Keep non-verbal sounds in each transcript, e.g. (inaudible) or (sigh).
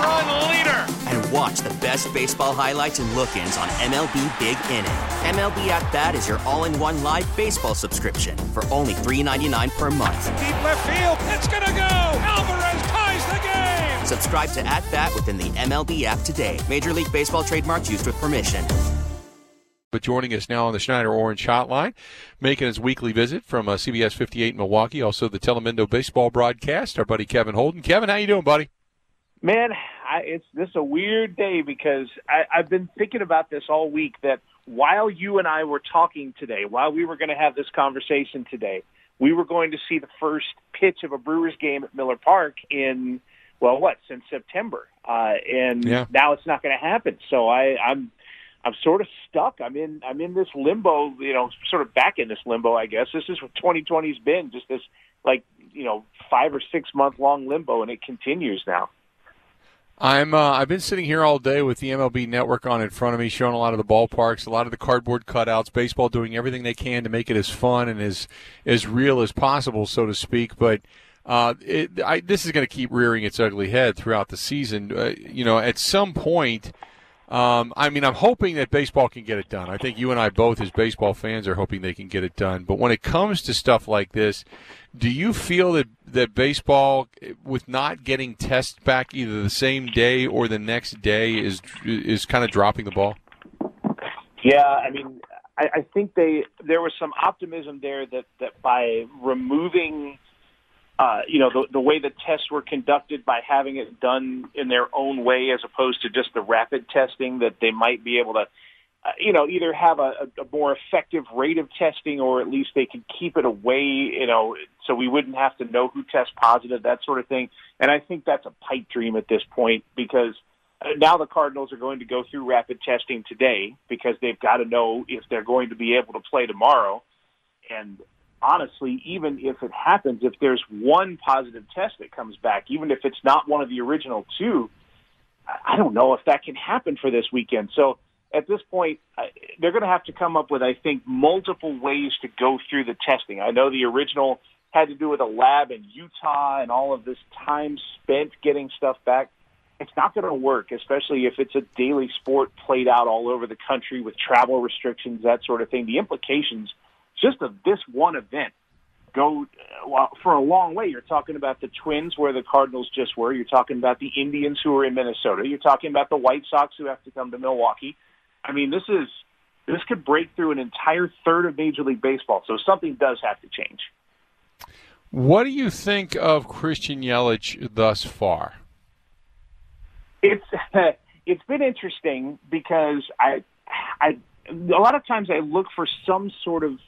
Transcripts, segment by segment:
leader. And watch the best baseball highlights and look-ins on MLB Big Inning. MLB At Bat is your all-in-one live baseball subscription for only $3.99 per month. Deep left field, it's gonna go. Alvarez ties the game. Subscribe to At Bat within the MLB app today. Major League Baseball trademarks used with permission. But joining us now on the Schneider Orange Hotline, making his weekly visit from uh, CBS 58 in Milwaukee, also the Telemundo baseball broadcast, our buddy Kevin Holden. Kevin, how you doing, buddy? Man, I, it's this is a weird day because I, I've been thinking about this all week. That while you and I were talking today, while we were going to have this conversation today, we were going to see the first pitch of a Brewers game at Miller Park in well, what since September, uh, and yeah. now it's not going to happen. So I, I'm I'm sort of stuck. I'm in I'm in this limbo, you know, sort of back in this limbo, I guess. This is what 2020's been, just this like, you know, 5 or 6 month long limbo and it continues now. I'm uh, I've been sitting here all day with the MLB network on in front of me showing a lot of the ballparks, a lot of the cardboard cutouts, baseball doing everything they can to make it as fun and as as real as possible, so to speak, but uh, it, I, this is going to keep rearing its ugly head throughout the season. Uh, you know, at some point, um, I mean, I'm hoping that baseball can get it done. I think you and I both, as baseball fans, are hoping they can get it done. But when it comes to stuff like this, do you feel that that baseball, with not getting tests back either the same day or the next day, is is kind of dropping the ball? Yeah, I mean, I, I think they there was some optimism there that that by removing uh, you know, the, the way the tests were conducted by having it done in their own way as opposed to just the rapid testing, that they might be able to, uh, you know, either have a, a more effective rate of testing or at least they could keep it away, you know, so we wouldn't have to know who tests positive, that sort of thing. And I think that's a pipe dream at this point because uh, now the Cardinals are going to go through rapid testing today because they've got to know if they're going to be able to play tomorrow. And honestly, even if it happens, if there's one positive test that comes back, even if it's not one of the original two, I don't know if that can happen for this weekend. So at this point, they're going to have to come up with, I think, multiple ways to go through the testing. I know the original had to do with a lab in Utah and all of this time spent getting stuff back. It's not going to work, especially if it's a daily sport played out all over the country with travel restrictions, that sort of thing. The implications – just of this one event go well, for a long way. You're talking about the Twins, where the Cardinals just were. You're talking about the Indians, who are in Minnesota. You're talking about the White Sox, who have to come to Milwaukee. I mean, this is this could break through an entire third of Major League Baseball. So something does have to change. What do you think of Christian Yelich thus far? It's (laughs) it's been interesting because I I a lot of times I look for some sort of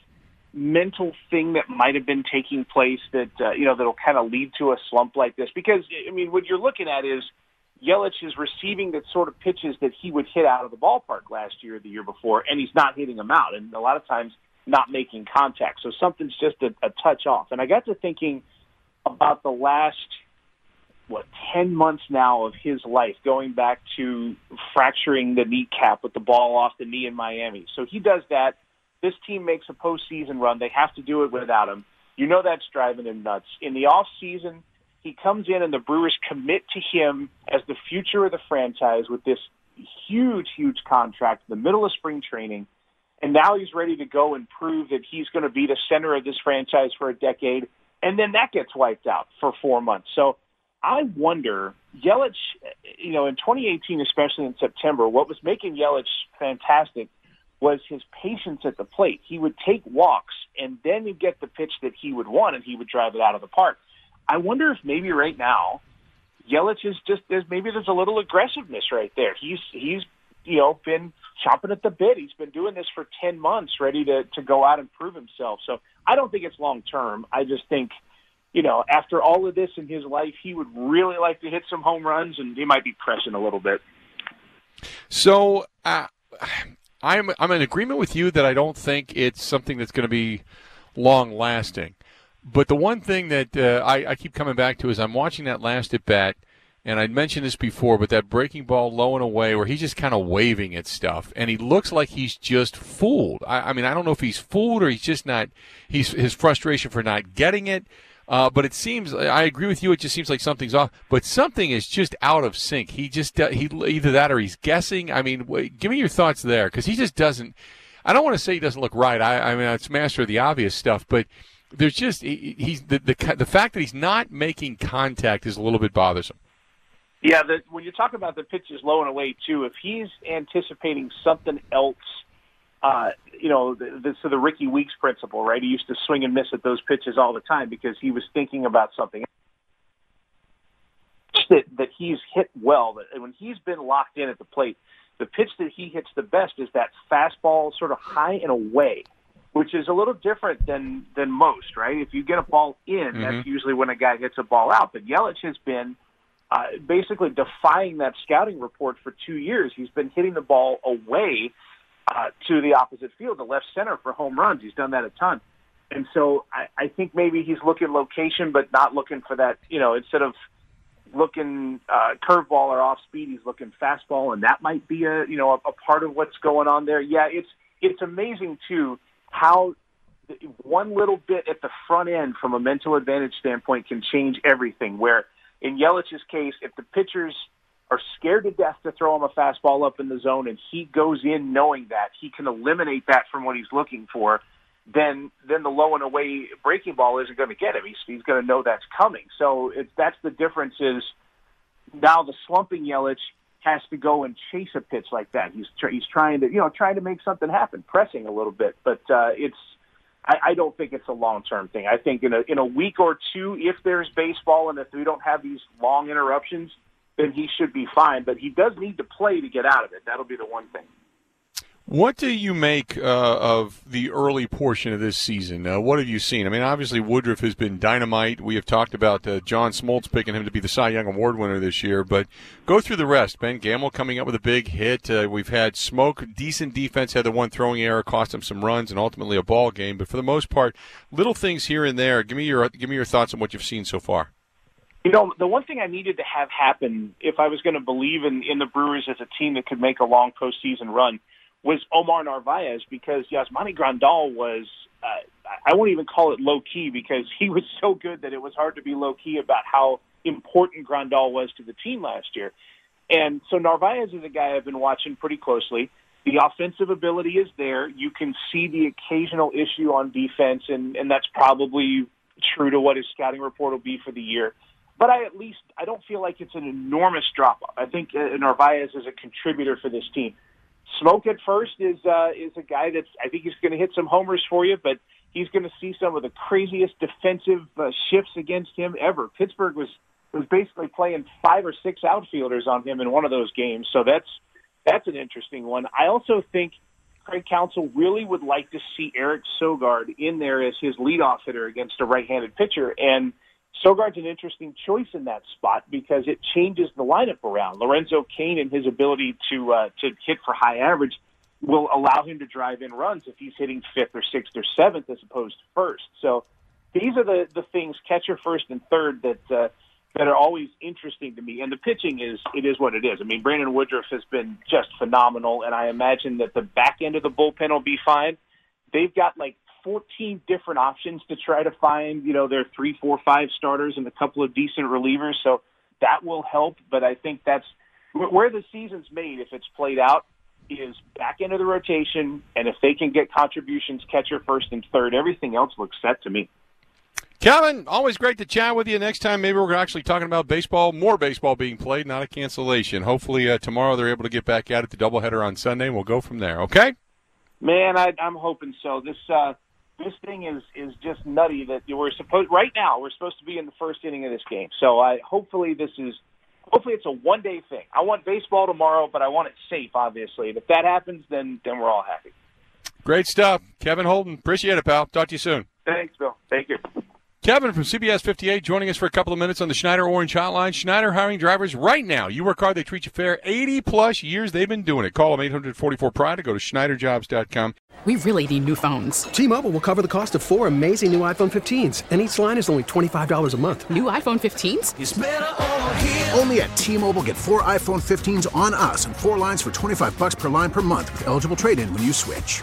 mental thing that might have been taking place that uh, you know that'll kind of lead to a slump like this? Because I mean, what you're looking at is Yelich is receiving the sort of pitches that he would hit out of the ballpark last year the year before, and he's not hitting them out, and a lot of times not making contact. So something's just a, a touch off. And I got to thinking about the last what ten months now of his life, going back to fracturing the kneecap with the ball off the knee in Miami. So he does that this team makes a postseason run. They have to do it without him. You know that's driving him nuts. In the off season, he comes in and the Brewers commit to him as the future of the franchise with this huge, huge contract in the middle of spring training. And now he's ready to go and prove that he's going to be the center of this franchise for a decade. And then that gets wiped out for four months. So I wonder, Yelich, you know, in 2018, especially in September, what was making Yelich fantastic was his patience at the plate. He would take walks and then he'd get the pitch that he would want and he would drive it out of the park. I wonder if maybe right now Yelich is just there's maybe there's a little aggressiveness right there. He's he's you know, been chomping at the bit. He's been doing this for 10 months, ready to, to go out and prove himself. So I don't think it's long term. I just think, you know, after all of this in his life, he would really like to hit some home runs, and he might be pressing a little bit. So uh, I'm I'm in agreement with you that I don't think it's something that's going to be long lasting. But the one thing that uh, I, I keep coming back to is I'm watching that last at bat and I'd mentioned this before, but that breaking ball low and away where he's just kind of waving at stuff, and he looks like he's just fooled. I, I mean, I don't know if he's fooled or he's just not. He's his frustration for not getting it. Uh, but it seems I agree with you. It just seems like something's off. But something is just out of sync. He just he either that or he's guessing. I mean, wait, give me your thoughts there because he just doesn't. I don't want to say he doesn't look right. I, I mean, it's master of the obvious stuff, but there's just he, he's the, the the fact that he's not making contact is a little bit bothersome. Yeah, the, when you talk about the pitches low and away too, if he's anticipating something else, uh, you know, the, the, so the Rickie Weeks principle, right? He used to swing and miss at those pitches all the time because he was thinking about something that that he's hit well. That when he's been locked in at the plate, the pitch that he hits the best is that fastball, sort of high and away, which is a little different than than most, right? If you get a ball in, mm-hmm. that's usually when a guy hits a ball out. But Yelich has been uh, basically defying that scouting report for two years. He's been hitting the ball away uh, to the opposite field, the left center for home runs. He's done that a ton. And so I, I think maybe he's looking location, but not looking for that, you know, instead of looking uh, curveball or off speed, he's looking fastball. And that might be a, you know, a, a part of what's going on there. Yeah, it's, it's amazing too how one little bit at the front end from a mental advantage standpoint can change everything where in Yelich's case, if the pitchers are scared to death to throw him a fastball up in the zone and he goes in knowing that he can eliminate that from what he's looking for, then then the low and away breaking ball isn't going to get him. He's he's going to know that's coming. So it's that's the difference is now the slumping Yelich has to go and chase a pitch like that. He's tr- he's trying to you know trying to make something happen, pressing a little bit, but uh, it's I, I don't think it's a long term thing. I think in a in a week or two, if there's baseball and if we don't have these long interruptions, then he should be fine. But he does need to play to get out of it. That'll be the one thing. What do you make uh, of the early portion of this season? Uh, what have you seen? I mean, obviously Woodruff has been dynamite. We have talked about uh, John Smoltz picking him to be the Cy Young Award winner this year, but go through the rest. Ben Gamel coming up with a big hit. Uh, we've had Smoak, decent defense, had the one throwing error, cost him some runs, and ultimately a ball game. But for the most part, little things here and there. Give me your give me your thoughts on what you've seen so far. You know, the one thing I needed to have happen if I was going to believe in, in the Brewers as a team that could make a long postseason run – was Omar Narvaez because Yasmani Grandal was uh, I won't even call it low key because he was so good that it was hard to be low key about how important Grandal was to the team last year. And so Narvaez is a guy I've been watching pretty closely. The offensive ability is there. You can see the occasional issue on defense, and, and that's probably true to what his scouting report will be for the year. But I at least I don't feel like it's an enormous drop off. I think uh, Narvaez is a contributor for this team. Smoak at first is uh, is a guy that's I think he's going to hit some homers for you, but he's going to see some of the craziest defensive uh, shifts against him ever. Pittsburgh was was basically playing five or six outfielders on him in one of those games, so that's that's an interesting one. I also think Craig Counsell really would like to see Eric Sogard in there as his leadoff hitter against a right-handed pitcher, and Sogard's an interesting choice in that spot because it changes the lineup around. Lorenzo Cain and his ability to uh, to hit for high average will allow him to drive in runs if he's hitting fifth or sixth or seventh as opposed to first. So these are the the things catcher first and third that uh, that are always interesting to me. And the pitching is it is what it is. I mean, Brandon Woodruff has been just phenomenal, and I imagine that the back end of the bullpen will be fine. They've got like 14 different options to try to find, you know, their three, four, five starters and a couple of decent relievers. So that will help. But I think that's where the season's made if it's played out is back into the rotation. And if they can get contributions, catcher first and third, everything else looks set to me. Kevin, always great to chat with you. Next time, maybe we're actually talking about baseball, more baseball being played, not a cancellation. Hopefully, uh, tomorrow they're able to get back at it, the doubleheader on Sunday, and we'll go from there. Okay? Man, I, I'm hoping so. This uh, this thing is is just nutty that we're supposed right now we're supposed to be in the first inning of this game. So I hopefully this is hopefully it's a one day thing. I want baseball tomorrow, but I want it safe, obviously. And if that happens, then then we're all happy. Great stuff, Kevin Holden. Appreciate it, pal. Talk to you soon. Thanks, Bill. Thank you. Kevin from CBS 58 joining us for a couple of minutes on the Schneider Orange Hotline. Schneider hiring drivers right now. You work hard, they treat you fair. 80 plus years they've been doing it. Call them 844 Pride or go to SchneiderJobs.com. We really need new phones. T Mobile will cover the cost of four amazing new iPhone 15s, and each line is only $25 a month. New iPhone 15s? Only at T Mobile get four iPhone 15s on us and four lines for 25 bucks per line per month with eligible trade in when you switch.